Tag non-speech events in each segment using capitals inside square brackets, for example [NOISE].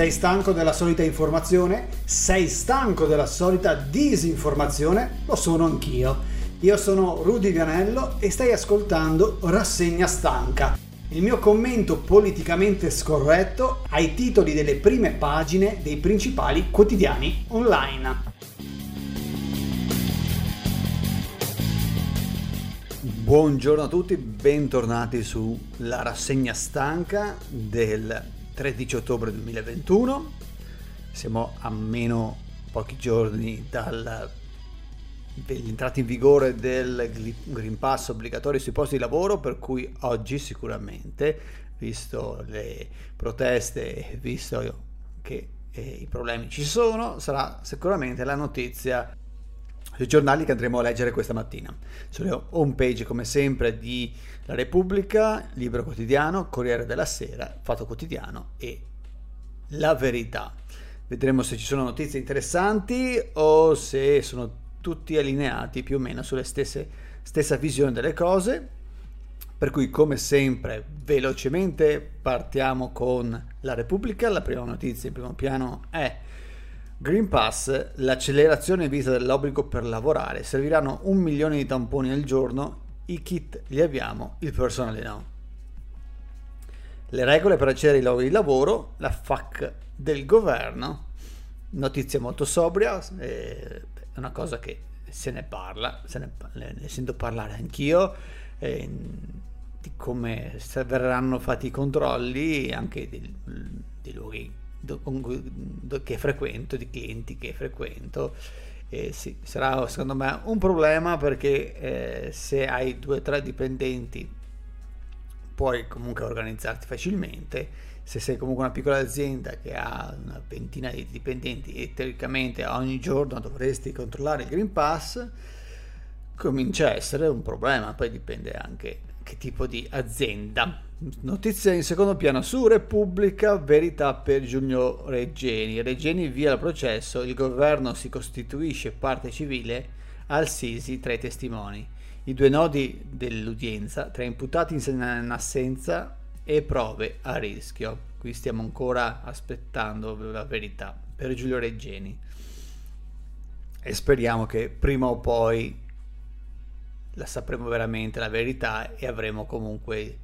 Sei stanco della solita informazione? Sei stanco della solita disinformazione? Lo sono anch'io. Io sono Rudy Vianello e stai ascoltando Rassegna Stanca, il mio commento politicamente scorretto ai titoli delle prime pagine dei principali quotidiani online. Buongiorno a tutti, bentornati sulla rassegna stanca del 13 ottobre 2021. Siamo a meno pochi giorni dall'entrata in vigore del Green Pass obbligatorio sui posti di lavoro, per cui oggi sicuramente, visto le proteste visto che eh, i problemi ci sono, sarà sicuramente la notizia sui giornali che andremo a leggere questa mattina. Sulle home page come sempre di La Repubblica, Libro Quotidiano, Corriere della Sera, Fatto Quotidiano e La Verità. Vedremo se ci sono notizie interessanti o se sono tutti allineati più o meno stesse stessa visione delle cose. Per cui, come sempre, velocemente partiamo con la Repubblica. La prima notizia in primo piano è Green Pass, l'accelerazione in vista dell'obbligo per lavorare, serviranno un milione di tamponi al giorno, i kit li abbiamo, il personale no. Le regole per accedere ai luoghi di lavoro, la FAC del governo, notizia molto sobria, è una cosa che se ne parla, se ne, ne sento parlare anch'io, eh, di come verranno fatti i controlli anche dei, dei luoghi che frequento, di clienti che frequento. Eh, sì, sarà secondo me un problema perché eh, se hai due o tre dipendenti puoi comunque organizzarti facilmente. Se sei comunque una piccola azienda che ha una ventina di dipendenti e teoricamente ogni giorno dovresti controllare il Green Pass, comincia a essere un problema. Poi dipende anche che tipo di azienda. Notizia in secondo piano su Repubblica, verità per Giulio Reggeni. Reggeni via il processo, il governo si costituisce parte civile al Sisi tra i testimoni. I due nodi dell'udienza, tra imputati in assenza e prove a rischio. Qui stiamo ancora aspettando la verità per Giulio Reggeni. E speriamo che prima o poi la sapremo veramente la verità e avremo comunque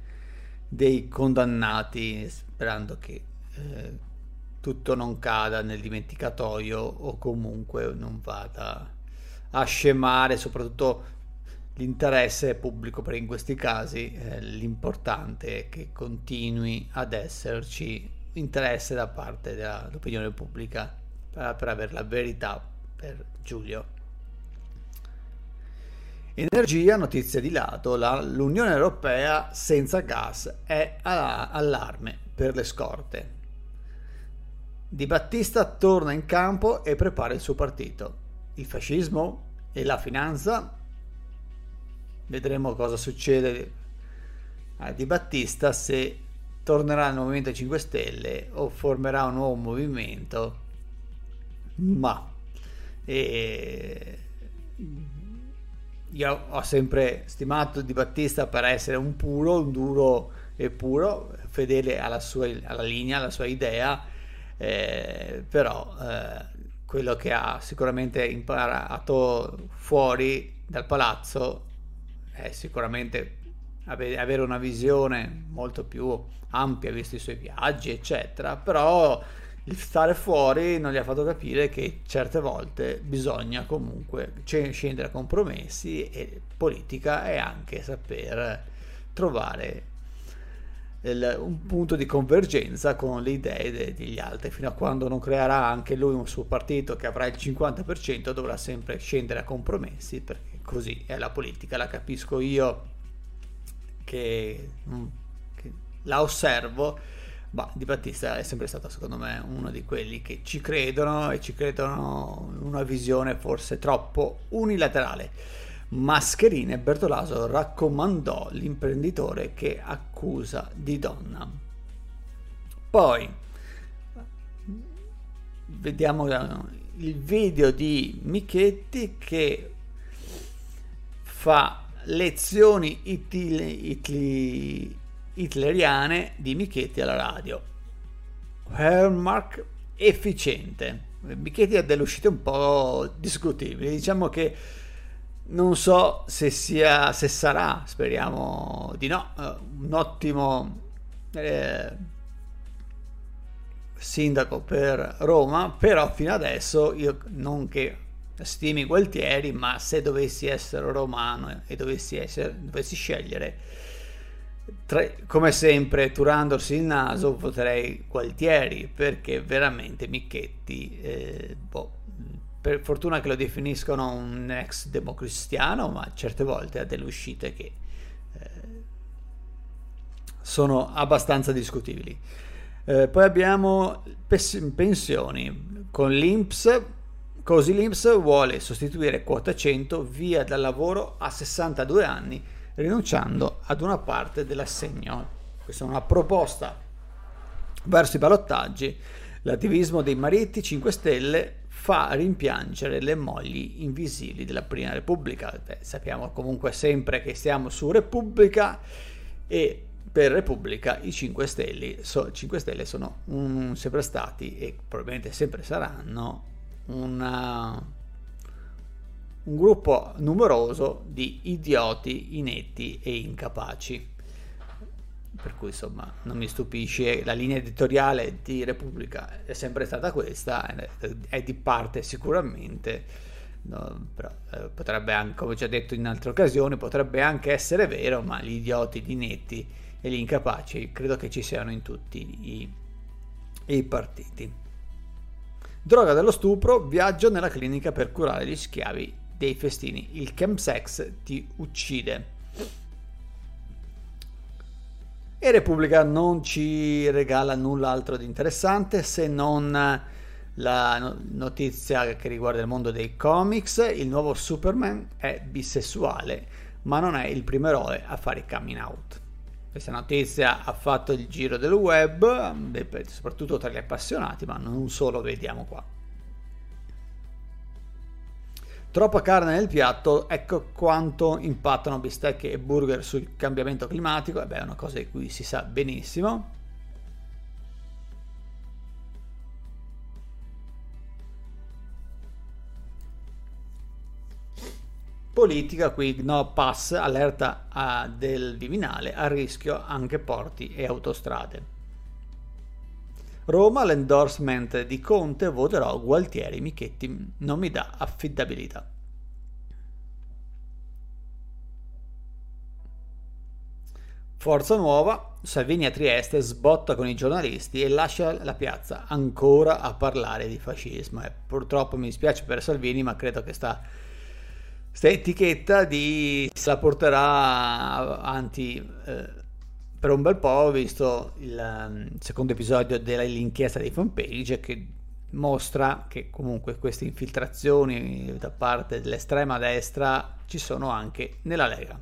dei condannati sperando che eh, tutto non cada nel dimenticatoio o comunque non vada a scemare soprattutto l'interesse pubblico perché in questi casi eh, l'importante è che continui ad esserci interesse da parte dell'opinione pubblica per, per avere la verità per Giulio Energia, notizia di lato, la, l'Unione Europea senza gas è a, allarme per le scorte. Di Battista torna in campo e prepara il suo partito. Il fascismo e la finanza. Vedremo cosa succede a Di Battista se tornerà al Movimento 5 Stelle o formerà un nuovo movimento. Ma... E io ho sempre stimato Di Battista per essere un puro, un duro e puro, fedele alla sua alla linea, alla sua idea, eh, però eh, quello che ha sicuramente imparato fuori dal palazzo è sicuramente avere una visione molto più ampia, visto i suoi viaggi, eccetera, però il stare fuori non gli ha fatto capire che certe volte bisogna comunque scendere a compromessi e politica è anche saper trovare il, un punto di convergenza con le idee de, degli altri. Fino a quando non creerà anche lui un suo partito che avrà il 50% dovrà sempre scendere a compromessi perché così è la politica. La capisco io che, mm, che la osservo Bah, Di Battista è sempre stato secondo me uno di quelli che ci credono e ci credono in una visione forse troppo unilaterale. Mascherine Bertolaso raccomandò l'imprenditore che accusa di donna. Poi vediamo il video di Michetti che fa lezioni itali, itali, hitleriane di Michetti alla radio. Hallmark efficiente. Michetti ha delle uscite un po' discutibili. Diciamo che non so se sia se sarà, speriamo di no, eh, un ottimo eh, sindaco per Roma, però fino adesso io non che stimi Gualtieri, ma se dovessi essere romano e dovessi, essere, dovessi scegliere, tra, come sempre, turandosi il naso, voterei Gualtieri perché veramente Michetti, eh, boh, per fortuna che lo definiscono un ex democristiano, ma certe volte ha delle uscite che eh, sono abbastanza discutibili. Eh, poi abbiamo pes- pensioni con l'Inps. Così l'Inps vuole sostituire quota 100 via dal lavoro a 62 anni, rinunciando ad una parte dell'assegno. Questa è una proposta verso i balottaggi. L'attivismo dei mariti 5 Stelle fa rimpiangere le mogli invisibili della Prima Repubblica. Beh, sappiamo comunque sempre che siamo su Repubblica e per Repubblica i 5 Stelle, so, 5 Stelle sono un, sempre stati e probabilmente sempre saranno una, un gruppo numeroso di idioti inetti e incapaci. Per cui insomma non mi stupisce, la linea editoriale di Repubblica è sempre stata questa, è di parte sicuramente, no, però eh, potrebbe anche, come già detto in altre occasioni, potrebbe anche essere vero, ma gli idioti di netti e gli incapaci credo che ci siano in tutti i, i partiti. Droga dello stupro, viaggio nella clinica per curare gli schiavi dei festini. Il chemsex ti uccide. E Repubblica non ci regala null'altro di interessante se non la notizia che riguarda il mondo dei comics. Il nuovo Superman è bisessuale, ma non è il primo eroe a fare coming out. Questa notizia ha fatto il giro del web, soprattutto tra gli appassionati, ma non solo, vediamo qua. Troppa carne nel piatto, ecco quanto impattano bistecche e burger sul cambiamento climatico, e beh, è una cosa di cui si sa benissimo. Politica, qui no pass, allerta a, del Viminale, a rischio anche porti e autostrade. Roma, l'endorsement di Conte, voterò Gualtieri, Michetti non mi dà affidabilità. Forza Nuova, Salvini a Trieste sbotta con i giornalisti e lascia la piazza ancora a parlare di fascismo. E purtroppo mi dispiace per Salvini, ma credo che sta questa etichetta di se la porterà avanti eh, per un bel po', visto il um, secondo episodio dell'inchiesta dei fanpage che mostra che comunque queste infiltrazioni da parte dell'estrema destra ci sono anche nella Lega.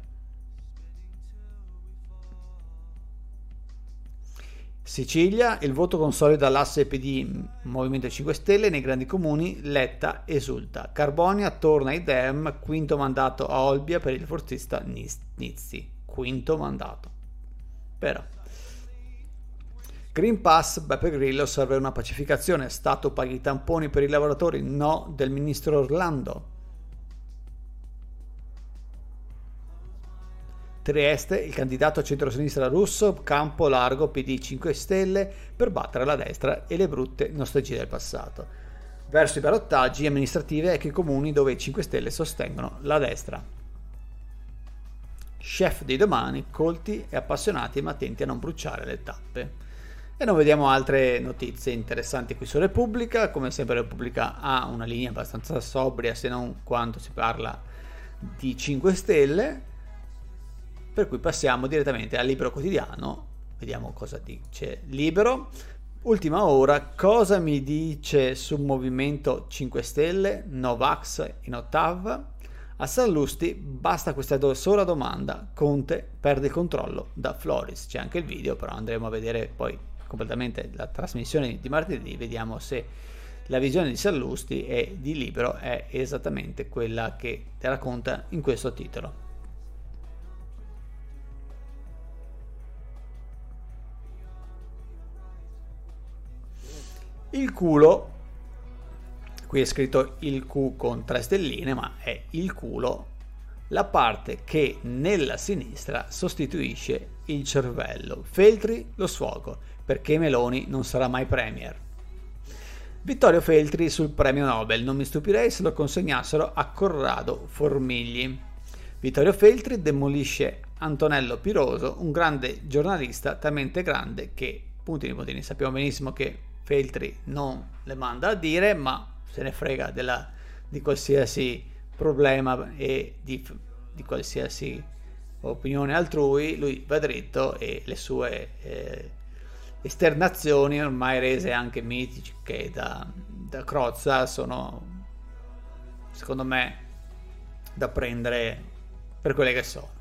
Sicilia, il voto consolida l'asse PD Movimento 5 Stelle nei grandi comuni, Letta esulta. Carbonia torna ai Dem, quinto mandato a Olbia per il forzista Nizzi. Quinto mandato. Però. Green Pass, Beppe Grillo serve una pacificazione. Stato paghi i tamponi per i lavoratori? No, del ministro Orlando. Trieste, il candidato a centrosinistra russo, campo largo PD 5 Stelle per battere la destra e le brutte nostalgie del passato. Verso i balottaggi amministrativi ecco i comuni dove i 5 Stelle sostengono la destra. Chef di domani, colti e appassionati ma attenti a non bruciare le tappe. E non vediamo altre notizie interessanti qui su Repubblica, come sempre Repubblica ha una linea abbastanza sobria se non quando si parla di 5 Stelle per cui passiamo direttamente al libro quotidiano, vediamo cosa dice Libero. Ultima ora, cosa mi dice sul Movimento 5 Stelle, Novax in ottava? A Sallusti basta questa sola domanda, Conte perde il controllo da Floris. C'è anche il video, però andremo a vedere poi completamente la trasmissione di martedì, vediamo se la visione di Sallusti e di Libero è esattamente quella che racconta in questo titolo. Il culo, qui è scritto il Q con tre stelline, ma è il culo, la parte che nella sinistra sostituisce il cervello. Feltri lo sfogo, perché Meloni non sarà mai premier. Vittorio Feltri sul premio Nobel, non mi stupirei se lo consegnassero a Corrado Formigli. Vittorio Feltri demolisce Antonello Piroso, un grande giornalista, talmente grande che, puntini puntini, sappiamo benissimo che Feltri non le manda a dire, ma se ne frega della, di qualsiasi problema e di, di, qualsiasi opinione altrui, lui va dritto e le sue eh, esternazioni ormai rese anche mitiche da, da Crozza sono secondo me da prendere per quelle che sono.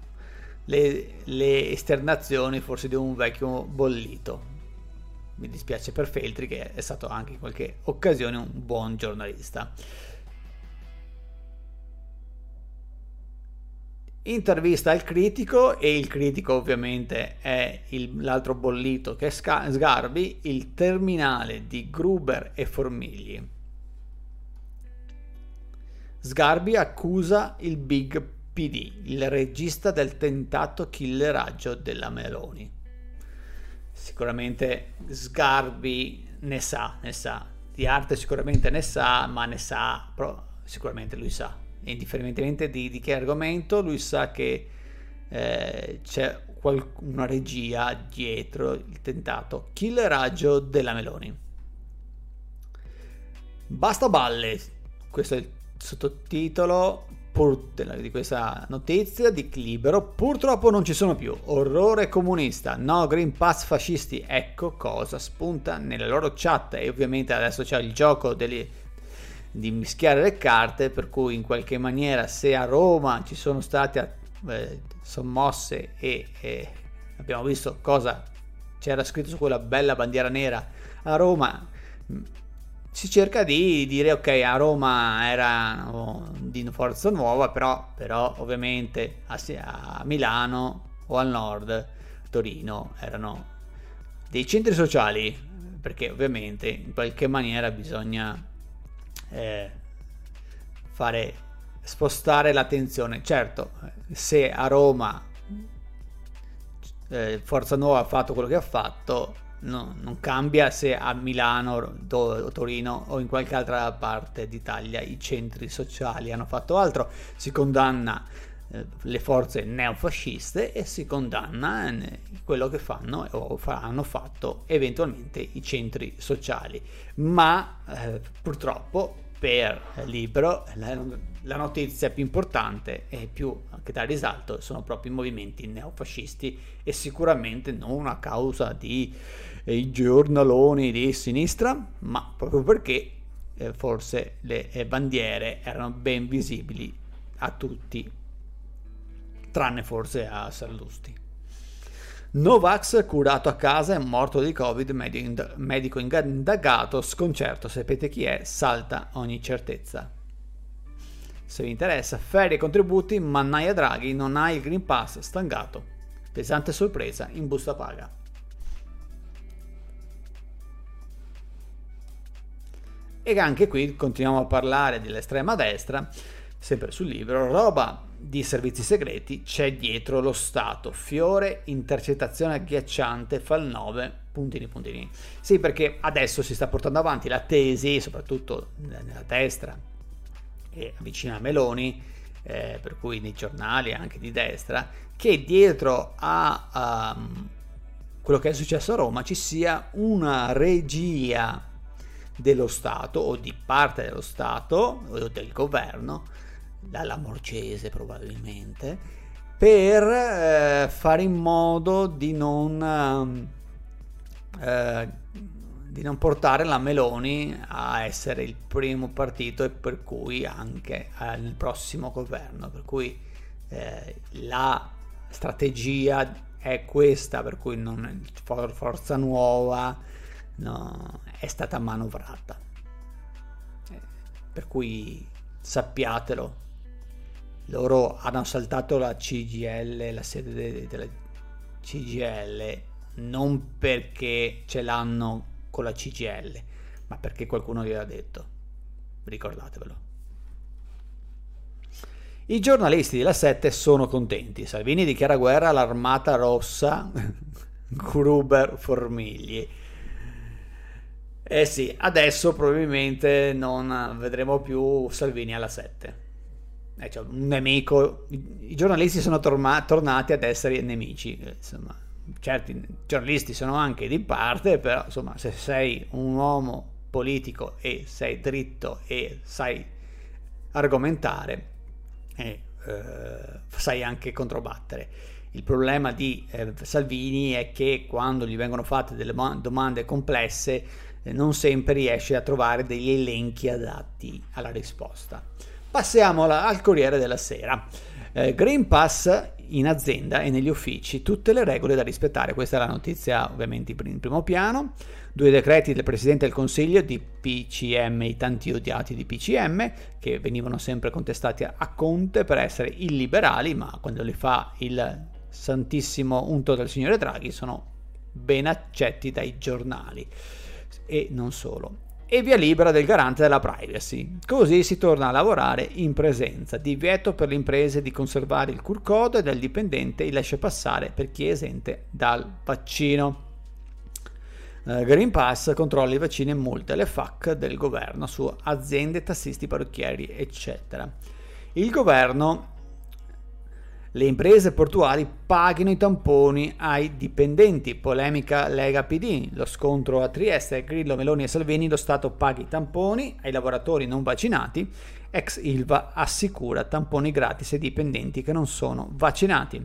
Le, le esternazioni forse di un vecchio bollito mi dispiace per Feltri che è stato anche in qualche occasione un buon giornalista intervista al critico e il critico ovviamente è il, l'altro bollito che è Sgarbi, il terminale di Gruber e Formigli. Sgarbi accusa il Big PD, il regista del tentato killeraggio della Meloni. Sicuramente Sgarbi ne sa, ne sa, di arte sicuramente ne sa, ma ne sa, sicuramente lui sa. Indifferentemente di, di, che argomento, lui sa che eh, c'è qual- una regia dietro il tentato killeraggio della Meloni. Basta balle, questo è il sottotitolo di questa notizia di Libero. Purtroppo non ci sono più. Orrore comunista, no Green Pass fascisti. Ecco cosa spunta nelle loro chat e ovviamente adesso c'è il gioco delle di mischiare le carte, per cui in qualche maniera se a Roma ci sono state eh, sommosse e, e, abbiamo visto cosa c'era scritto su quella bella bandiera nera a Roma, si cerca di dire ok a Roma era oh, di Forza Nuova, però, però ovviamente a, a Milano o al nord, Torino, erano dei centri sociali, perché ovviamente in qualche maniera bisogna eh, fare spostare l'attenzione. Certo, se a Roma eh, Forza Nuova ha fatto quello che ha fatto, no, non cambia se a Milano, o Torino o in qualche altra parte d'Italia i centri sociali hanno fatto altro. Si condanna eh, le forze neofasciste e si condanna eh, quello che fanno o hanno fatto eventualmente i centri sociali. Ma eh, purtroppo per Libro la, la, notizia più importante e più che dà risalto sono proprio i movimenti neofascisti e sicuramente non a causa di eh, giornaloni di sinistra, ma proprio perché eh, forse le eh, bandiere erano ben visibili a tutti, tranne forse a Sallusti. Novax curato a casa è morto di Covid, medico indagato, sconcerto, sapete chi è, salta ogni certezza. Se vi interessa, ferie e contributi, Mannaia Draghi non ha il Green Pass stangato. Pesante sorpresa in busta paga. E anche qui continuiamo a parlare dell'estrema destra, sempre sul libro, roba di servizi segreti c'è dietro lo Stato. Fiore, intercettazione agghiacciante, fal 9, puntini puntini. Sì, perché adesso si sta portando avanti la tesi, soprattutto nella destra e vicino a Meloni, eh, per cui nei giornali anche di destra, che dietro a um, quello che è successo a Roma ci sia una regia dello Stato o di parte dello Stato o del governo dalla Morgese probabilmente, per eh, fare in modo di non, eh, di non portare la Meloni a essere il primo partito e per cui anche eh, nel prossimo governo. Per cui eh, la strategia è questa, per cui non, Forza Nuova no, è stata manovrata. Eh, per cui sappiatelo, loro hanno saltato la CGL, la sede della CGL, non perché ce l'hanno con la CGL, ma perché qualcuno gliel'ha detto. Ricordatevelo. I giornalisti della 7 sono contenti. Salvini dichiara guerra all'Armata Rossa, [LAUGHS] Gruber Formigli. Eh sì, adesso probabilmente non vedremo più Salvini alla 7. Eh, cioè, un nemico. I giornalisti sono torma- tornati ad essere nemici. Eh, insomma, certi giornalisti sono anche di parte, però insomma, se sei un uomo politico e sei dritto e sai argomentare, e eh, sai anche controbattere. Il problema di eh, Salvini è che quando gli vengono fatte delle domande complesse eh, non sempre riesce a trovare degli elenchi adatti alla risposta. Passiamo al Corriere della Sera. Eh, Green Pass in azienda e negli uffici, tutte le regole da rispettare. Questa è la notizia ovviamente in primo piano. Due decreti del Presidente del Consiglio di PCM, i tanti odiati di PCM, che venivano sempre contestati a Conte per essere illiberali, ma quando li fa il santissimo unto del signore Draghi sono ben accetti dai giornali e non solo e via libera del garante della privacy. Così si torna a lavorare in presenza. Divieto per le imprese di conservare il QR code del dipendente il lascia passare per chi è esente dal vaccino. Uh, Green Pass controlla i vaccini e multe le FAC del governo su aziende, tassisti, parrucchieri, eccetera. Il governo le imprese portuali paghino i tamponi ai dipendenti. Polemica Lega PD. Lo scontro a Trieste, Grillo, Meloni e Salvini, lo Stato paghi i tamponi ai lavoratori non vaccinati. Ex Ilva assicura tamponi gratis ai dipendenti che non sono vaccinati.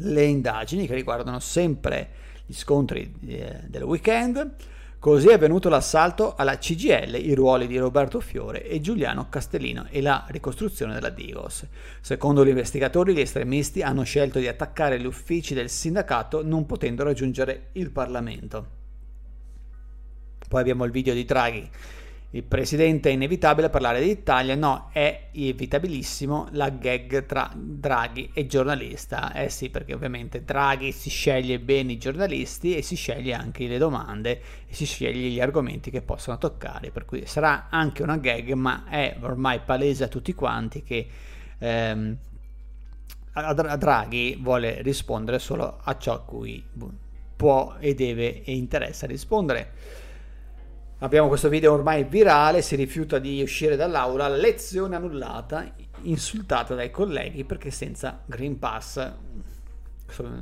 Le indagini che riguardano sempre gli scontri eh, del weekend Così è venuto l'assalto alla CGL, i ruoli di Roberto Fiore e Giuliano Castellino e la ricostruzione della Digos. Secondo gli investigatori, gli estremisti hanno scelto di attaccare gli uffici del sindacato non potendo raggiungere il Parlamento. Poi abbiamo il video di Draghi il presidente è inevitabile parlare d'Italia, no, è inevitabilissimo la gag tra Draghi e giornalista. Eh sì, perché ovviamente Draghi si sceglie bene i giornalisti e si sceglie anche le domande e si sceglie gli argomenti che possono toccare, per cui sarà anche una gag, ma è ormai palese a tutti quanti che ehm, Draghi vuole rispondere solo a ciò a cui può e deve e interessa rispondere. Abbiamo questo video ormai virale, si rifiuta di uscire dall'aula, lezione annullata, insultata dai colleghi perché senza Green Pass.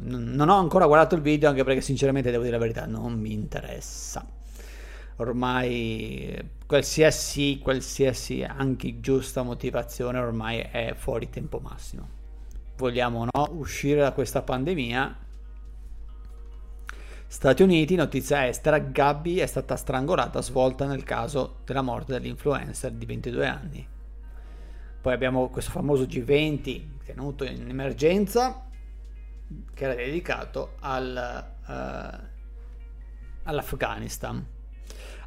Non ho ancora guardato il video anche perché sinceramente devo dire la verità, non mi interessa. Ormai qualsiasi, qualsiasi anche giusta motivazione ormai è fuori tempo massimo. Vogliamo no, uscire da questa pandemia Stati Uniti, notizia estera, Gabby è stata strangolata svolta nel caso della morte dell'influencer di 22 anni. Poi abbiamo questo famoso G20 tenuto in emergenza che era dedicato al, uh, all'Afghanistan.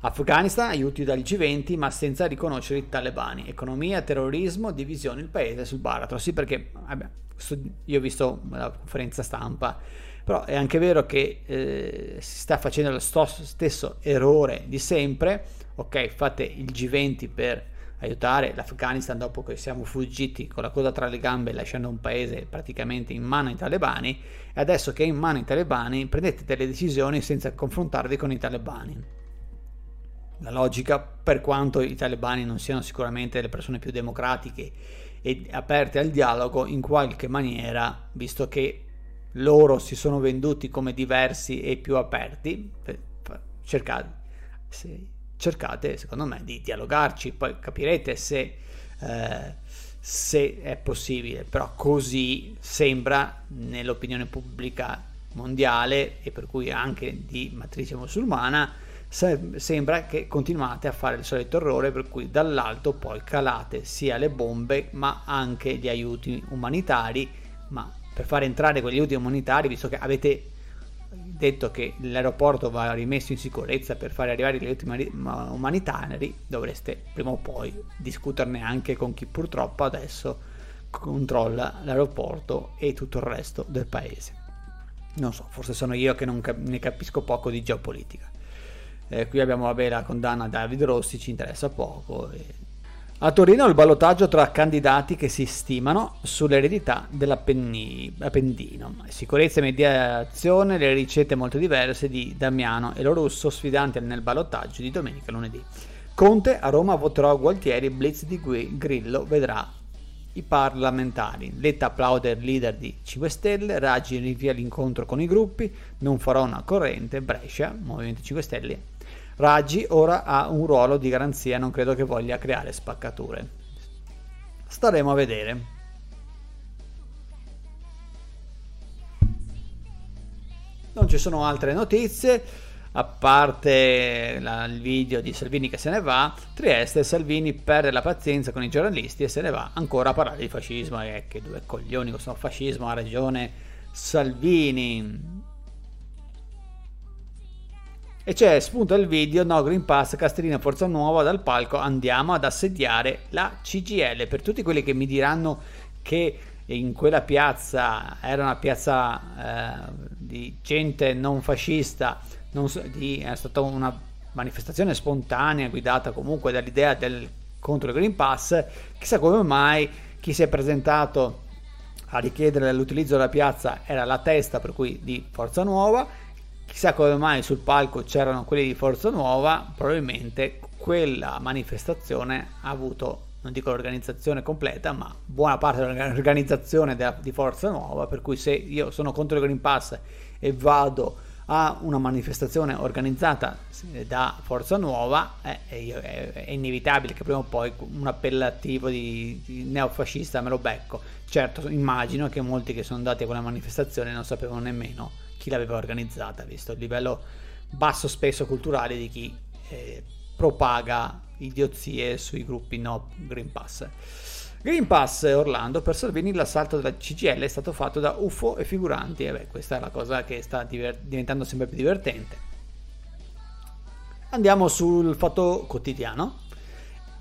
Afghanistan aiuti dal G20 ma senza riconoscere i talebani. Economia, terrorismo, divisione il paese sul baratro. Sì perché vabbè, io ho visto la conferenza stampa però è anche vero che eh, si sta facendo lo stesso errore di sempre, ok, fate il G20 per aiutare l'Afghanistan dopo che siamo fuggiti con la coda tra le gambe lasciando un paese praticamente in mano ai talebani e adesso che è in mano ai talebani prendete delle decisioni senza confrontarvi con i talebani. La logica, per quanto i talebani non siano sicuramente le persone più democratiche e aperte al dialogo, in qualche maniera, visto che loro si sono venduti come diversi e più aperti, cercate, se, cercate secondo me di dialogarci, poi capirete se, eh, se è possibile, però così sembra nell'opinione pubblica mondiale e per cui anche di matrice musulmana sembra che continuate a fare il solito errore per cui dall'alto poi calate sia le bombe ma anche gli aiuti umanitari ma per far entrare quegli aiuti umanitari, visto che avete detto che l'aeroporto va rimesso in sicurezza per fare arrivare gli aiuti umanitari, dovreste prima o poi discuterne anche con chi purtroppo adesso controlla l'aeroporto e tutto il resto del paese. Non so, forse sono io che cap- ne capisco poco di geopolitica. Eh, qui abbiamo vabbè, la condanna a David Rossi, ci interessa poco. E... A Torino il ballottaggio tra candidati che si stimano sull'eredità dell'Appendino. Sicurezza e mediazione, le ricette molto diverse di Damiano e lo sfidanti nel ballottaggio di domenica lunedì. Conte a Roma voterò Gualtieri, Blitz di Grillo vedrà i parlamentari. Letta applaude il leader di 5 Stelle, Raggi rinvia l'incontro con i gruppi, non farò una corrente, Brescia, Movimento 5 Stelle. Raggi ora ha un ruolo di garanzia, non credo che voglia creare spaccature. Staremo a vedere. Non ci sono altre notizie a parte la, il video di Salvini che se ne va, Trieste Salvini perde la pazienza con i giornalisti e se ne va ancora a parlare di fascismo. E che due coglioni questo fascismo, ha ragione Salvini. E c'è spunto il video, no Green Pass, Castellina Forza Nuova dal palco, andiamo ad assediare la CGL. Per tutti quelli che mi diranno che in quella piazza era una piazza eh, di gente non fascista, so, di, è stata una manifestazione spontanea guidata comunque dall'idea del contro il Green Pass, chissà come mai chi si è presentato a richiedere l'utilizzo della piazza era la testa per cui di Forza Nuova, chissà come mai sul palco c'erano quelli di Forza Nuova, probabilmente quella manifestazione ha avuto non dico l'organizzazione completa, ma buona parte dell'organizzazione di Forza Nuova, per cui se io sono contro il Green Pass e vado a una manifestazione organizzata da Forza Nuova, eh, è, è, inevitabile che prima o poi un appellativo di, di, neofascista me lo becco. Certo, immagino che molti che sono andati a quella manifestazione non sapevano nemmeno chi l'aveva organizzata, visto il livello basso spesso culturale di chi eh, propaga idiozie sui gruppi no Green Pass. Green Pass Orlando per Salvini l'assalto della CGL è stato fatto da UFO e figuranti. E beh questa è la cosa che sta diver- diventando sempre più divertente. Andiamo sul fatto quotidiano.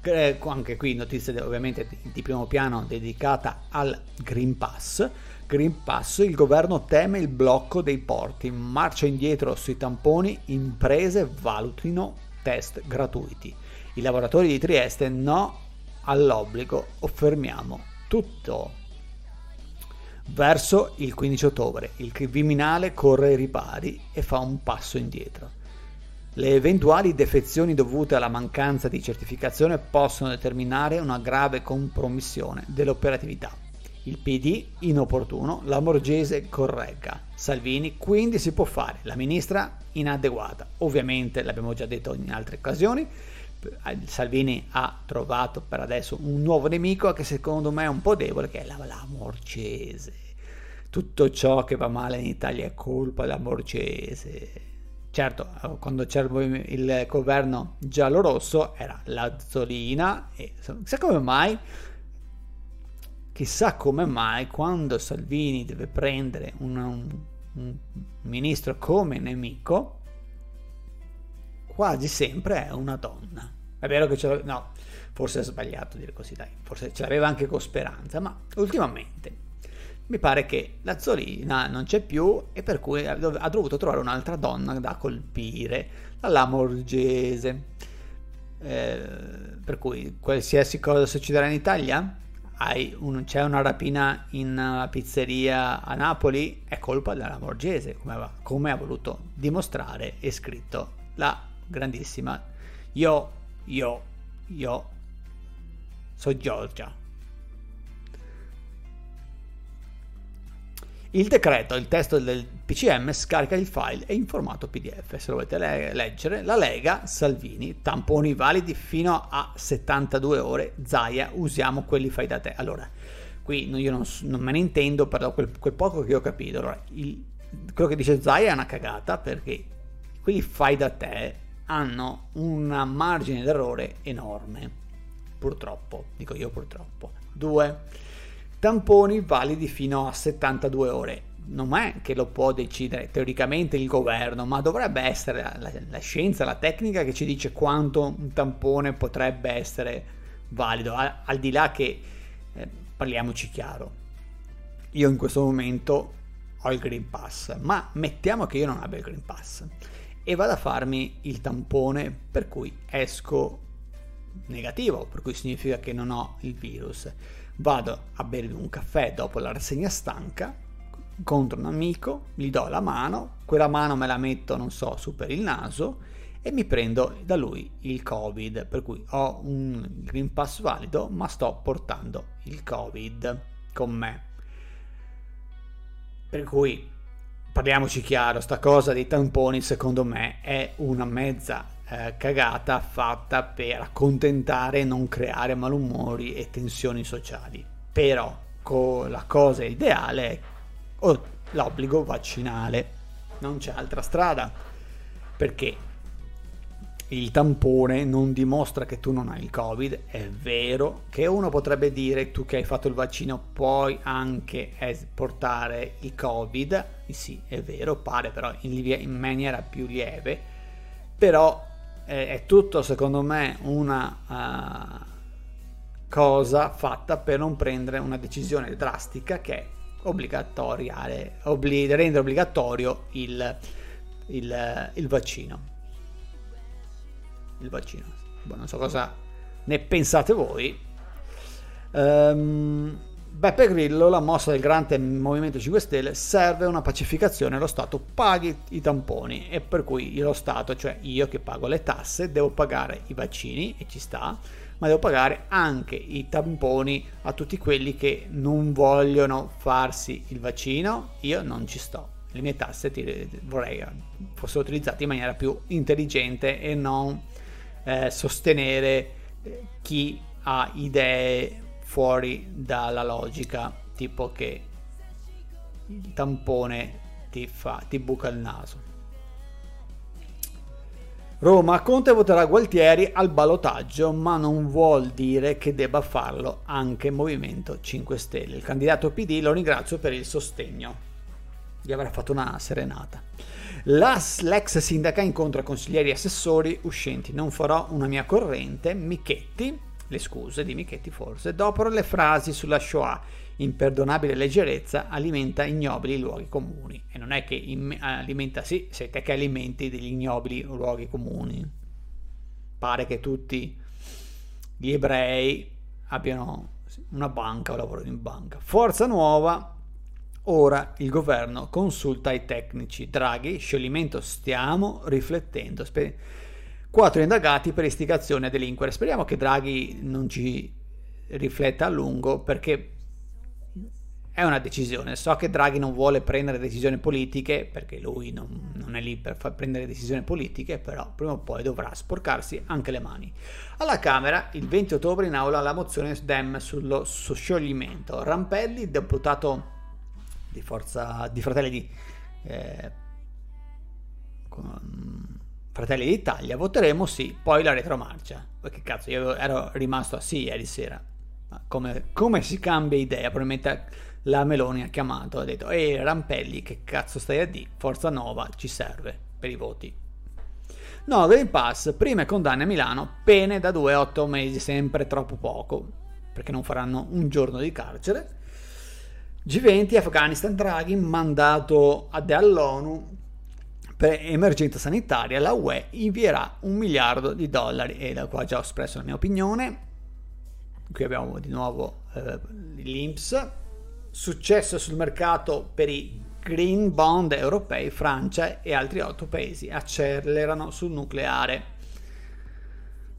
Anche qui notizie ovviamente di primo piano dedicata al Green Pass Green Pass il governo teme il blocco dei porti marcia indietro sui tamponi imprese valutino test gratuiti i lavoratori di Trieste no all'obbligo o fermiamo tutto. Verso il 15 ottobre il Viminale corre ai ripari e fa un passo indietro. Le eventuali defezioni dovute alla mancanza di certificazione possono determinare una grave compromissione dell'operatività. Il PD inopportuno, la Morgese corregga. Salvini quindi si può fare, la ministra inadeguata. Ovviamente l'abbiamo già detto in altre occasioni, Salvini ha trovato per adesso un nuovo nemico che secondo me è un po' debole, che è la, la Morcese. Tutto ciò che va male in Italia è colpa della Morcese. Certo, quando c'era il governo giallo-rosso era la Zolina e chissà come mai chissà come mai quando Salvini deve prendere un, un, un ministro come nemico quasi sempre è una donna. È vero che ce no, forse è sbagliato dire così, dai, forse ce l'aveva anche con speranza, ma ultimamente mi pare che la Zolina non c'è più e per cui ha dovuto trovare un'altra donna da colpire, la Lamorgese. Eh, per cui qualsiasi cosa succederà in Italia, un, c'è una rapina in una pizzeria a Napoli, è colpa della Lamorgese, come, come ha voluto dimostrare e scritto la grandissima. Io, io, io, sono Giorgia. Il decreto, il testo del PCM scarica il file e in formato PDF. Se lo volete le- leggere, la Lega, Salvini, tamponi validi fino a 72 ore, Zaia, usiamo quelli fai da te. Allora, qui io non, non me ne intendo, però quel, quel, poco che ho capito, allora, il, quello che dice Zaia è una cagata perché quelli fai da te hanno un margine d'errore enorme. Purtroppo, dico io purtroppo. 2. Tamponi validi fino a 72 ore. Non è che lo può decidere teoricamente il governo, ma dovrebbe essere la, la, scienza, la tecnica che ci dice quanto un tampone potrebbe essere valido, al, al di là che eh, parliamoci chiaro. Io in questo momento ho il Green Pass, ma mettiamo che io non abbia il Green Pass e vado a farmi il tampone per cui esco negativo, per cui significa che non ho il virus. Vado a bermi un caffè dopo la rassegna stanca, incontro un amico, gli do la mano, quella mano me la metto, non so, su per il naso e mi prendo da lui il Covid, per cui ho un Green Pass valido, ma sto portando il Covid con me. Per cui parliamoci chiaro, sta cosa dei tamponi secondo me è una mezza eh, cagata fatta per accontentare e non creare malumori e tensioni sociali. Però la cosa ideale è oh, l'obbligo vaccinale, non c'è altra strada, perché il tampone non dimostra che tu non hai il covid, è vero che uno potrebbe dire tu che hai fatto il vaccino puoi anche portare il covid, sì è vero, pare però in, in maniera più lieve, però è, tutto secondo me una uh, cosa fatta per non prendere una decisione drastica che obbli- rendere obbligatorio il, il, il vaccino il vaccino. Boh, non so cosa ne pensate voi. Um, Beppe Grillo, la mossa del grande Movimento 5 Stelle, serve una pacificazione, lo Stato paghi i tamponi e per cui lo Stato, cioè io che pago le tasse, devo pagare i vaccini e ci sta, ma devo pagare anche i tamponi a tutti quelli che non vogliono farsi il vaccino, io non ci sto. Le mie tasse vorrei fossero utilizzate in maniera più intelligente e non eh, sostenere eh, chi ha idee fuori dalla logica, tipo che il tampone ti, fa, ti buca il naso. Roma, Conte voterà Gualtieri al balotaggio, ma non vuol dire che debba farlo anche Movimento 5 Stelle. Il candidato PD lo ringrazio per il sostegno. Gli avrà fatto una serenata. La, l'ex sindaca incontra consiglieri e assessori uscenti. Non farò una mia corrente. Michetti, le scuse di Michetti forse, dopo le frasi sulla Shoah. Imperdonabile leggerezza alimenta ignobili luoghi comuni. E non è che im- alimenta, sì, sei te che alimenti degli ignobili luoghi comuni. Pare che tutti gli ebrei abbiano una banca o lavorano in banca. Forza Nuova Ora il governo consulta i tecnici. Draghi, scioglimento, stiamo riflettendo. Sper- Quattro indagati per istigazione a delinquere. Speriamo che Draghi non ci rifletta a lungo perché è una decisione. So che Draghi non vuole prendere decisioni politiche perché lui non, non è lì per prendere decisioni politiche, però prima o poi dovrà sporcarsi anche le mani. Alla Camera, il 20 ottobre, in aula la mozione SDEM sullo scioglimento. Rampelli, deputato di Forza di Fratelli di eh, Fratelli d'Italia voteremo sì, poi la retromarcia. Che cazzo, io ero rimasto a sì ieri sera. Ma come, come si cambia idea? Probabilmente la Meloni ha chiamato, ha detto, ehi Rampelli, che cazzo stai a di? Forza Nova ci serve per i voti. No, Green Pass, prime condanne a Milano, pene da 2 a 8 mesi, sempre troppo poco, perché non faranno un giorno di carcere. G20 Afghanistan Draghi mandato all'ONU per emergenza sanitaria la UE invierà un miliardo di dollari e da qua già ho espresso la mia opinione. Qui abbiamo di nuovo eh, l'INPS. Successo sul mercato per i green bond europei Francia e altri otto paesi accelerano sul nucleare.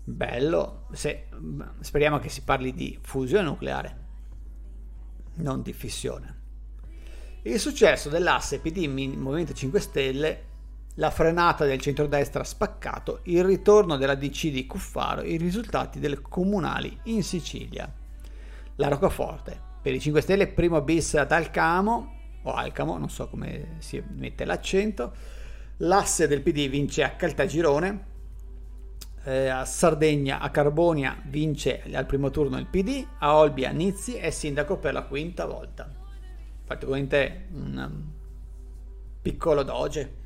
Bello se, speriamo che si parli di fusione nucleare non di fissione. Il successo dell'asse PD Movimento 5 Stelle, la frenata del centrodestra spaccato, il ritorno della DC di Cuffaro, i risultati delle comunali in Sicilia. La Roccaforte, per i 5 Stelle primo bis ad Alcamo, o Alcamo, non so come si mette l'accento, l'asse del PD vince a Caltagirone, eh, a Sardegna, a Carbonia vince al primo turno il PD, a Olbia Nizzi è sindaco per la quinta volta. Praticamente un um, piccolo doge.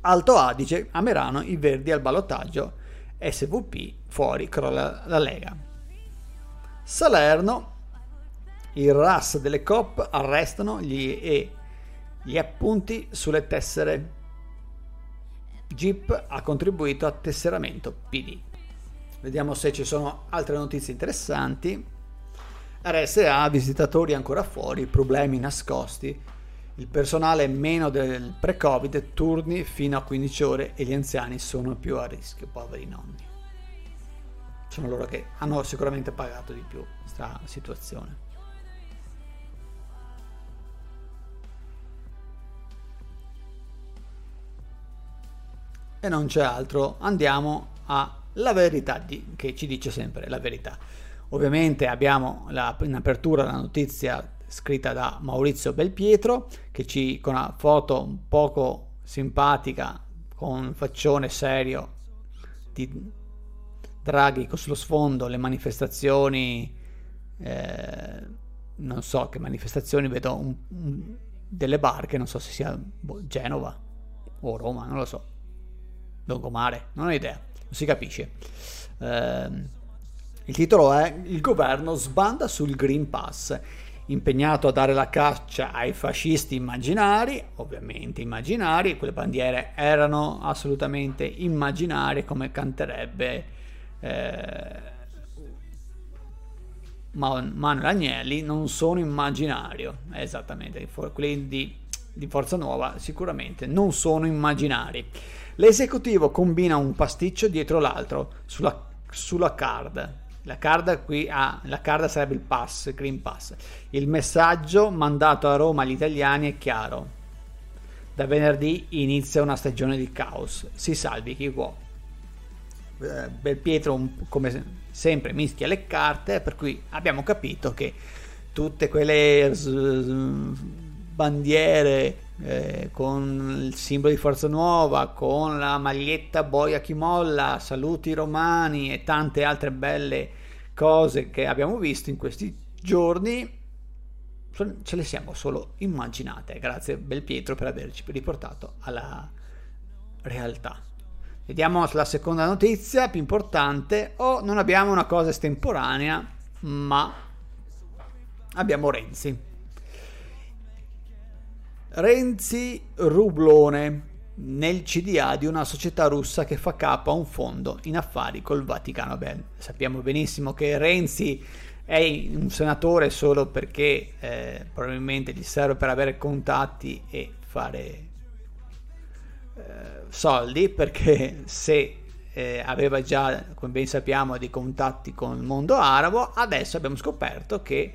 Alto Adige, a Merano i Verdi al ballottaggio, SVP fuori, crolla la Lega. Salerno, il RAS delle COP arrestano gli, e gli appunti sulle tessere Jeep ha contribuito a tesseramento PD. Vediamo se ci sono altre notizie interessanti. RSA, visitatori ancora fuori, problemi nascosti. Il personale meno del pre-Covid, turni fino a 15 ore e gli anziani sono più a rischio, poveri nonni. Sono loro che hanno sicuramente pagato di più questa situazione. E non c'è altro, andiamo alla verità di, che ci dice sempre la verità. Ovviamente abbiamo la, in apertura la notizia scritta da Maurizio Belpietro che ci con una foto un poco simpatica con un faccione serio di Draghi sullo sfondo le manifestazioni eh, non so che manifestazioni vedo un, un, delle barche non so se sia boh, Genova o Roma non lo so. Longomare non ho idea non si capisce. Eh, il titolo è Il governo sbanda sul Green Pass, impegnato a dare la caccia ai fascisti immaginari, ovviamente immaginari, quelle bandiere erano assolutamente immaginarie come canterebbe eh, Manuel Agnelli, non sono immaginario, esattamente, quelli di, di Forza Nuova sicuramente non sono immaginari. L'esecutivo combina un pasticcio dietro l'altro sulla, sulla card la card qui ha, la card sarebbe il pass, Green Pass. Il messaggio mandato a Roma agli italiani è chiaro. Da venerdì inizia una stagione di caos. Si salvi chi può. Eh, Belpietro, come sempre, mischia le carte, per cui abbiamo capito che tutte quelle bandiere eh, con il simbolo di Forza Nuova, con la maglietta Boia chi molla, saluti romani e tante altre belle cose che abbiamo visto in questi giorni ce le siamo solo immaginate. Grazie Belpietro per averci riportato alla realtà. Vediamo la seconda notizia più importante. Oh, non abbiamo una cosa estemporanea, ma abbiamo Renzi. Renzi Rublone nel CDA di una società russa che fa capo a un fondo in affari col Vaticano. Beh, sappiamo benissimo che Renzi è un senatore solo perché eh, probabilmente gli serve per avere contatti e fare eh, soldi, perché se eh, aveva già, come ben sappiamo, dei contatti con il mondo arabo, adesso abbiamo scoperto che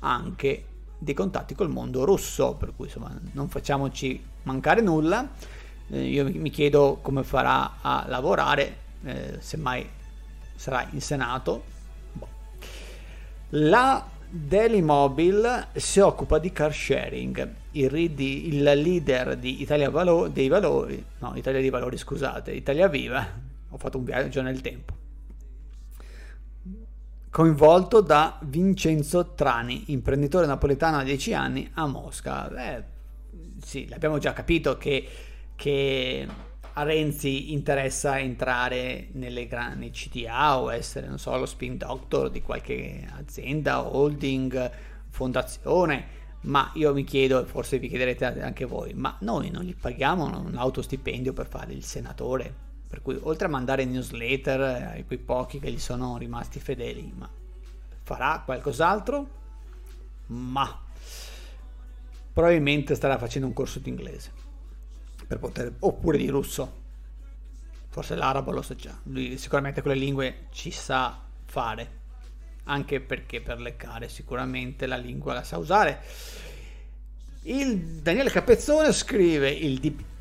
anche dei contatti col mondo russo, per cui insomma non facciamoci mancare nulla. Eh, io mi chiedo come farà a lavorare, eh, semmai sarà in Senato. Boh. La Daily Mobile si occupa di car sharing. Il, il leader di Italia Valo- dei Valori, no, Italia dei Valori, scusate, Italia Viva, ho fatto un viaggio nel tempo coinvolto da Vincenzo Trani, imprenditore napoletano a 10 anni a Mosca. Eh, sì, l'abbiamo già capito che, che, a Renzi interessa entrare nelle grandi CTA o essere, non so, lo spin doctor di qualche azienda, holding, fondazione. Ma io mi chiedo, forse vi chiederete anche voi, ma noi non gli paghiamo un autostipendio per fare il senatore? Per cui oltre a mandare newsletter a quei pochi che gli sono rimasti fedeli, ma farà qualcos'altro? Ma probabilmente starà facendo un corso di inglese poter, oppure di russo. Forse l'arabo lo sa già. Lui sicuramente quelle lingue ci sa fare. Anche perché per leccare sicuramente la lingua la sa usare. Il Daniele Capezzone scrive il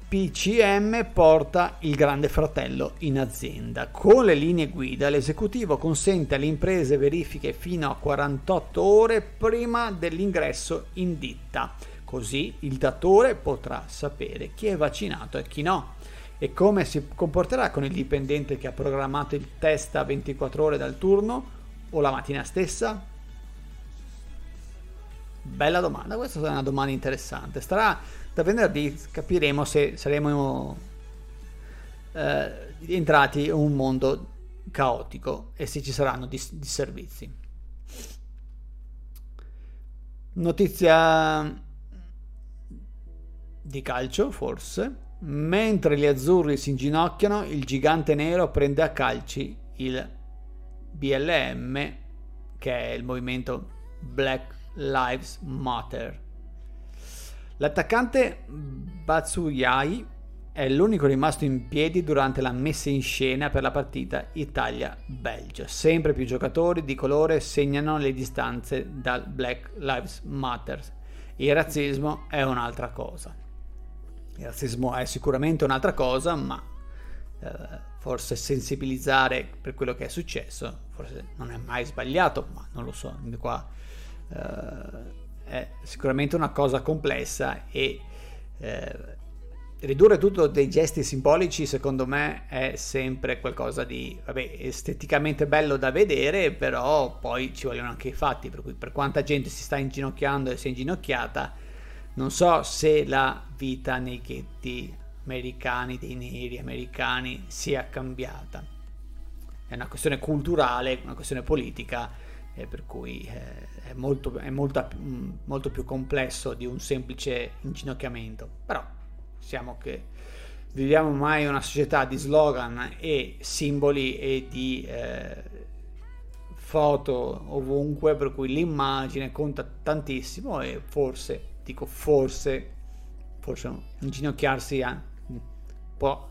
PCM porta il grande fratello in azienda. Con le linee guida l'esecutivo consente alle imprese verifiche fino a 48 ore prima dell'ingresso in ditta. Così il datore potrà sapere chi è vaccinato e chi no. E come si comporterà con il dipendente che ha programmato il test a 24 ore dal turno o la mattina stessa? Bella domanda, questa è una domanda interessante. Starà da venerdì capiremo se saremo eh, entrati in un mondo caotico e se ci saranno dis- disservizi. Notizia di calcio, forse. Mentre gli azzurri si inginocchiano, il gigante nero prende a calci il BLM, che è il movimento Black Lives Matter. L'attaccante Batsuyai è l'unico rimasto in piedi durante la messa in scena per la partita Italia-Belgio. Sempre più giocatori di colore segnano le distanze dal Black Lives Matter. Il razzismo è un'altra cosa. Il razzismo è sicuramente un'altra cosa, ma eh, forse sensibilizzare per quello che è successo, forse non è mai sbagliato, ma non lo so, qua eh, è sicuramente una cosa complessa e eh, ridurre tutto dei gesti simbolici secondo me è sempre qualcosa di vabbè, esteticamente bello da vedere però poi ci vogliono anche i fatti per cui per quanta gente si sta inginocchiando e si è inginocchiata non so se la vita nei ghetti americani dei neri americani sia cambiata. È una questione culturale una questione politica eh, per cui eh, è, molto, è molta, molto più complesso di un semplice inginocchiamento. Però siamo che viviamo ormai una società di slogan e simboli e di eh, foto ovunque, per cui l'immagine conta tantissimo e forse, dico forse, forse inginocchiarsi a, può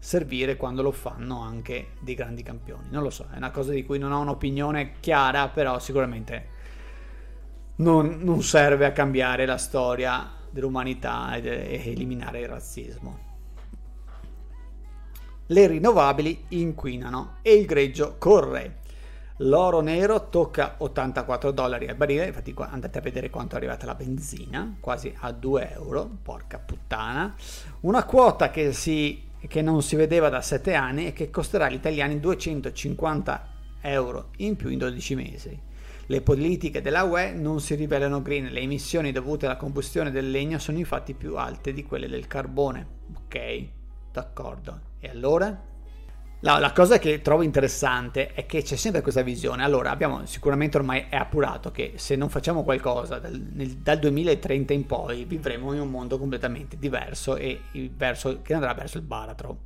servire quando lo fanno anche dei grandi campioni. Non lo so, è una cosa di cui non ho un'opinione chiara, però sicuramente non, non serve a cambiare la storia dell'umanità ed eliminare il razzismo. Le rinnovabili inquinano e il greggio corre. L'oro nero tocca 84 dollari al barile, infatti andate a vedere quanto è arrivata la benzina, quasi a 2 euro, porca puttana. Una quota che, si, che non si vedeva da 7 anni e che costerà agli italiani 250 euro in più in 12 mesi. Le politiche della UE non si rivelano green, le emissioni dovute alla combustione del legno sono infatti più alte di quelle del carbone. Ok, d'accordo. E allora? No, la cosa che trovo interessante è che c'è sempre questa visione. Allora, abbiamo sicuramente ormai è appurato che se non facciamo qualcosa dal, nel, dal 2030 in poi vivremo in un mondo completamente diverso e verso, che andrà verso il baratro.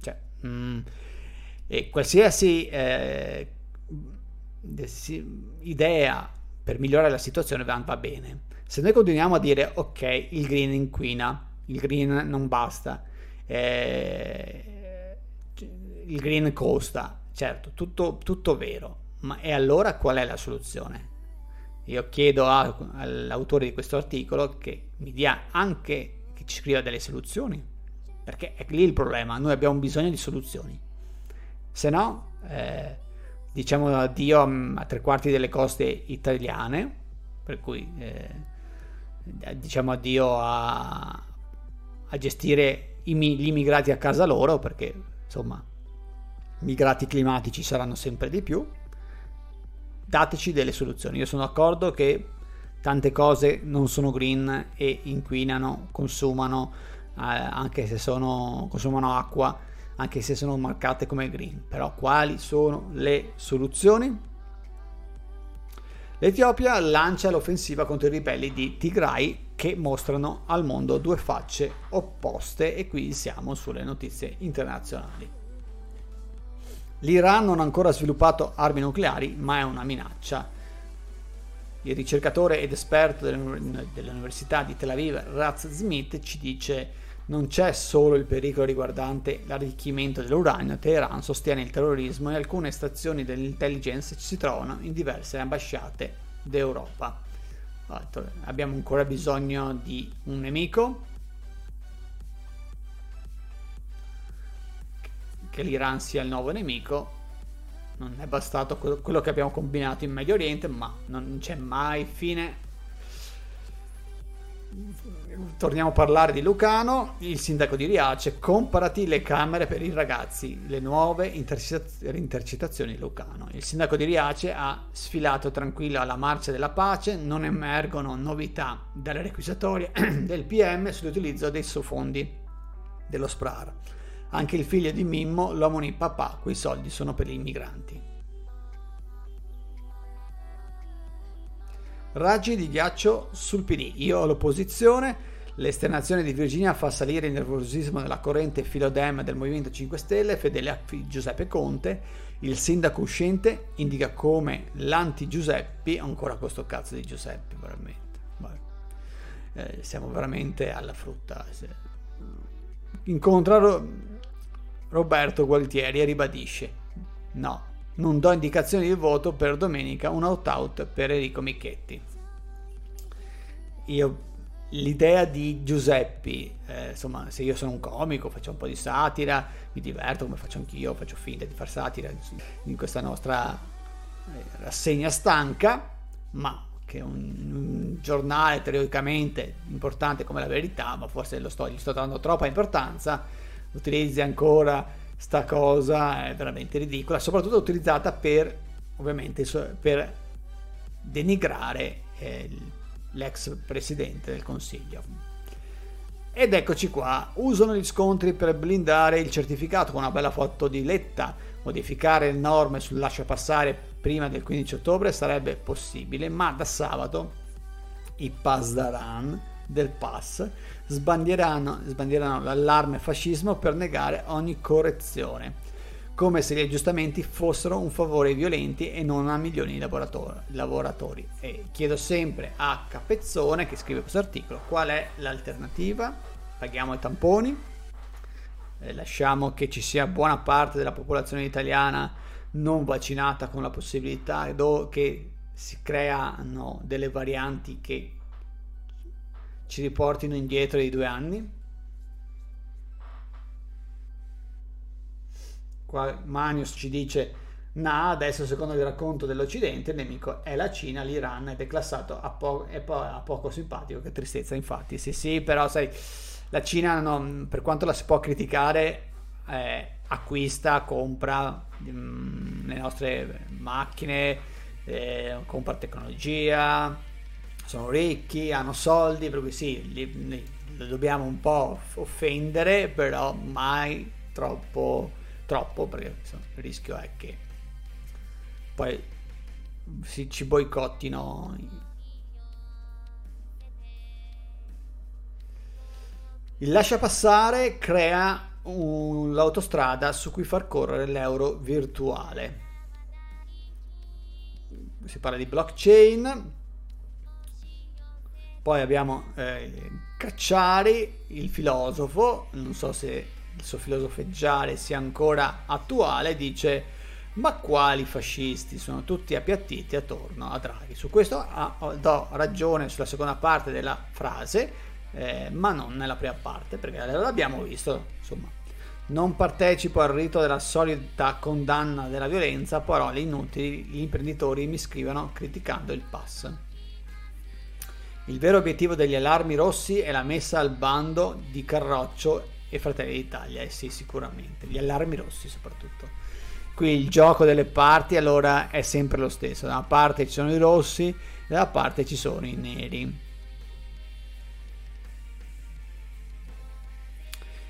Cioè, mm, e qualsiasi eh, idea per migliorare la situazione va, va bene. Se noi continuiamo a dire ok, il green inquina, il green non basta, eh, il green costa, certo, tutto, tutto vero, ma e allora qual è la soluzione? Io chiedo a, all'autore di questo articolo che mi dia anche, che ci scriva delle soluzioni, perché è lì il problema, noi abbiamo bisogno di soluzioni, se no... Eh, diciamo addio a, tre quarti delle coste italiane, per cui eh, diciamo addio a, a gestire gli immigrati a casa loro, perché insomma migrati climatici saranno sempre di più. Dateci delle soluzioni. Io sono d'accordo che tante cose non sono green e inquinano, consumano, eh, anche se sono, consumano acqua anche se sono marcate come green. Però quali sono le soluzioni? L'Etiopia lancia l'offensiva contro i ribelli di Tigray che mostrano al mondo due facce opposte e qui siamo sulle notizie internazionali. L'Iran non ha ancora sviluppato armi nucleari, ma è una minaccia. Il ricercatore ed esperto dell'Università di Tel Aviv, Raz Smith, ci dice non c'è solo il pericolo riguardante l'arricchimento dell'uranio, Teheran sostiene il terrorismo e alcune stazioni dell'intelligence si trovano in diverse ambasciate d'Europa. Abbiamo ancora bisogno di un nemico, che l'Iran sia il nuovo nemico. Non è bastato quello che abbiamo combinato in Medio Oriente, ma non c'è mai fine torniamo a parlare di Lucano, il sindaco di Riace, comparati le camere per i ragazzi, le nuove intercettazioni Lucano. Il sindaco di Riace ha sfilato tranquillo alla marcia della pace, non emergono novità dalle requisitorie [CLEARS THROAT] del PM sull'utilizzo dei fondi dello SPRAR. Anche il figlio di Mimmo lo ammonì papà, quei soldi sono per gli immigranti. Raggi di ghiaccio sul PD. Io ho l'opposizione, L'esternazione di Virginia fa salire il nervosismo della corrente filodem del Movimento 5 Stelle, fedele a Giuseppe Conte. Il sindaco uscente indica come l'anti-Giuseppi, ancora questo cazzo di Giuseppe, veramente. Eh, siamo veramente alla frutta. Incontra Roberto Gualtieri ribadisce: No, non do indicazioni di voto per domenica, un out-out per Enrico Michetti. Io l'idea di Giuseppi, eh, insomma, se io sono un comico, faccio un po' di satira, mi diverto come faccio anch'io, faccio finta di far satira in questa nostra eh, rassegna stanca, ma che un, un, giornale teoricamente importante come la verità, ma forse sto, gli sto dando troppa importanza, utilizzi ancora sta cosa, è veramente ridicola, soprattutto utilizzata per, ovviamente, per denigrare eh, l'ex presidente del Consiglio. Ed eccoci qua, usano gli scontri per blindare il certificato con una bella foto di Letta, modificare le norme sul lascia passare prima del 15 ottobre sarebbe possibile, ma da sabato i Pasdaran del PAS sbandieranno, sbandieranno l'allarme fascismo per negare ogni correzione come se gli aggiustamenti fossero un favore ai violenti e non a milioni di lavoratori. E chiedo sempre a Capezzone, che scrive questo articolo, qual è l'alternativa? Paghiamo i tamponi, eh, lasciamo che ci sia buona parte della popolazione italiana non vaccinata con la possibilità che si creano delle varianti che ci riportino indietro di due anni? Qua Manius ci dice, no, adesso secondo il racconto dell'Occidente il nemico è la Cina, l'Iran è classato a, po- è po- a poco simpatico, che tristezza infatti. Sì, sì, però sai, la Cina non, per quanto la si può criticare, eh, acquista, compra mh, mm, le nostre macchine, eh, compra tecnologia, sono ricchi, hanno soldi, per cui sì, li, li, li dobbiamo un po' offendere, però mai troppo troppo perché insomma, il rischio è che poi si, ci boicottino il lascia passare crea un, l'autostrada su cui far correre l'euro virtuale. Si parla di blockchain poi abbiamo eh, Cacciari il filosofo non so se il suo filosofeggiare sia ancora attuale, dice ma quali fascisti sono tutti appiattiti attorno a Draghi. Su questo do ragione sulla seconda parte della frase, eh, ma non nella prima parte, perché l'abbiamo visto, insomma. Non partecipo al rito della solita condanna della violenza, parole inutili, gli imprenditori mi scrivono criticando il pass. Il vero obiettivo degli allarmi rossi è la messa al bando di Carroccio e Fratelli d'Italia, eh sì, sicuramente, gli allarmi rossi soprattutto. Qui il gioco delle parti allora è sempre lo stesso, da una parte ci sono i rossi, dalla parte ci sono i neri.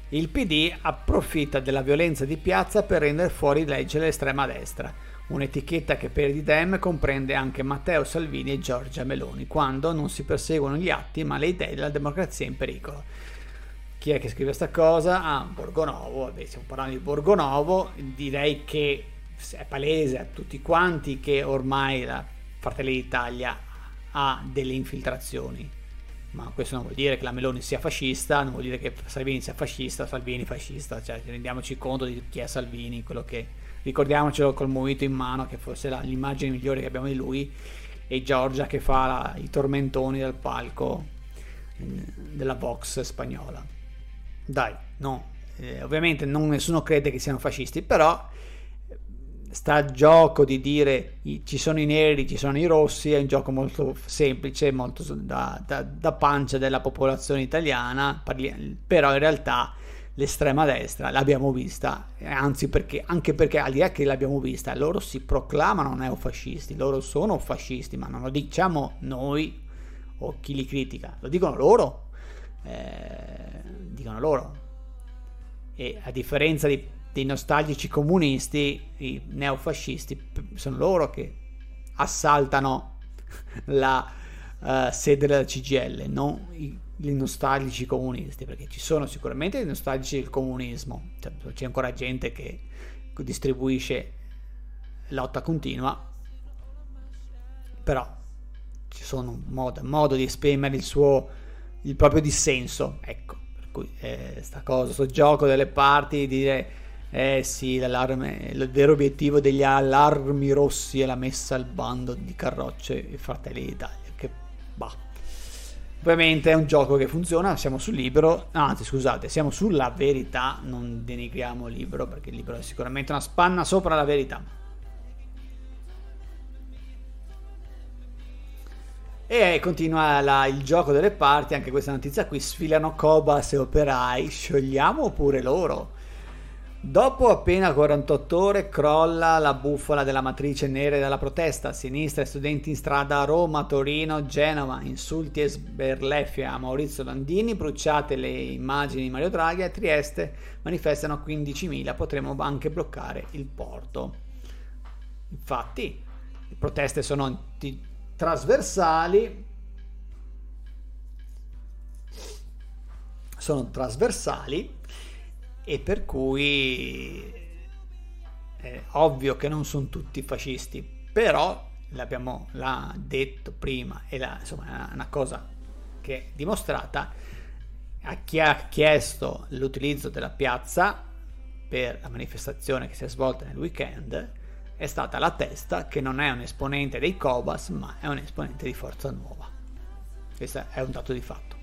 Il PD approfitta della violenza di piazza per rendere fuori legge l'estrema destra, un'etichetta che per i Dem comprende anche Matteo Salvini e Giorgia Meloni, quando non si perseguono gli atti ma le idee della democrazia in pericolo chi è che scrive questa cosa? Ah, Borgonovo, vabbè, stiamo parlando di Borgonovo, direi che è palese a tutti quanti che ormai la Fratelli d'Italia ha delle infiltrazioni. Ma questo non vuol dire che la Meloni sia fascista, non vuol dire che Salvini sia fascista, Salvini fascista, cioè rendiamoci conto di chi è Salvini, quello che ricordiamocelo col movito in mano, che forse è l'immagine migliore che abbiamo di lui, e Giorgia che fa la, i tormentoni del palco della Vox spagnola. Dai, no, eh, ovviamente non nessuno crede che siano fascisti, però sta a gioco di dire ci sono i neri, ci sono i rossi, è un gioco molto semplice, molto da, da, da pancia della popolazione italiana, però in realtà l'estrema destra l'abbiamo vista, anzi perché, anche perché al di là che l'abbiamo vista, loro si proclamano neofascisti, loro sono fascisti, ma non lo diciamo noi o chi li critica, lo dicono loro. Eh, dicono loro. E a differenza di, dei nostalgici comunisti, i neofascisti sono loro che assaltano [LAUGHS] la uh, sede della CGL, non i gli nostalgici comunisti, perché ci sono sicuramente i nostalgici del comunismo, cioè, c'è ancora gente che distribuisce lotta continua, però ci sono un modo, modo di esprimere il suo il proprio dissenso, ecco, per cui eh, sta cosa, questo gioco delle parti, dire eh sì, il vero obiettivo degli allarmi rossi è la messa al bando di Carrocce e Fratelli d'Italia, che bah. Ovviamente è un gioco che funziona, siamo sul libro, anzi scusate, siamo sulla verità, non denigriamo il libro perché il libro è sicuramente una spanna sopra la verità. E continua la, il gioco delle parti, anche questa notizia qui, sfilano Cobas e operai, sciogliamo pure loro. Dopo appena 48 ore crolla la bufala della matrice nera della protesta, sinistra studenti in strada a Roma, Torino, Genova, insulti e sberleffe a Maurizio Landini, bruciate le immagini di Mario Draghi, a Trieste manifestano 15.000, potremmo anche bloccare il porto. Infatti, le proteste sono trasversali sono trasversali e per cui è ovvio che non sono tutti fascisti però l'abbiamo l'ha detto prima e la, insomma è una cosa che è dimostrata a chi ha chiesto l'utilizzo della piazza per la manifestazione che si è svolta nel weekend è stata la testa che non è un esponente dei Cobas ma è un esponente di Forza Nuova. Questo è un dato di fatto.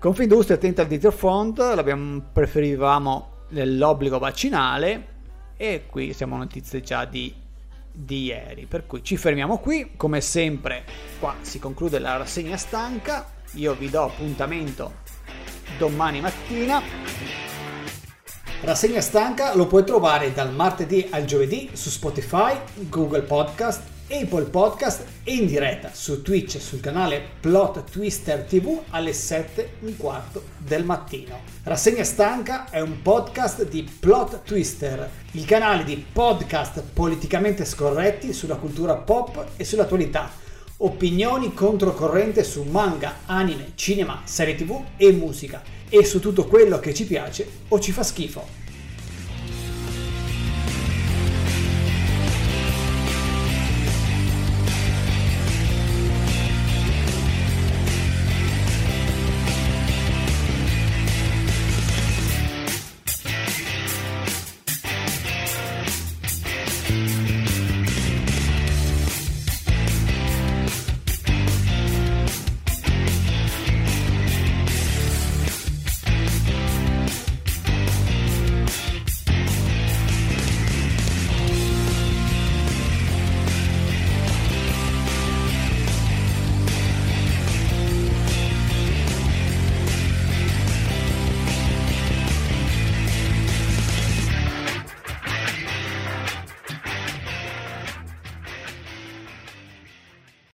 Confindustria attenta al Dieter Font, l'abbiamo preferivamo nell'obbligo vaccinale e qui siamo notizie già di, di ieri. Per cui ci fermiamo qui, come sempre qua si conclude la rassegna stanca, io vi do appuntamento domani mattina. Rassegna stanca lo puoi trovare dal martedì al giovedì su Spotify, Google Podcast, Apple Podcast e in diretta su Twitch sul canale Plot Twister TV alle 7 e un quarto del mattino. Rassegna stanca è un podcast di Plot Twister, il canale di podcast politicamente scorretti sulla cultura pop e sull'attualità. Opinioni controcorrente su manga, anime, cinema, serie tv e musica e su tutto quello che ci piace o ci fa schifo.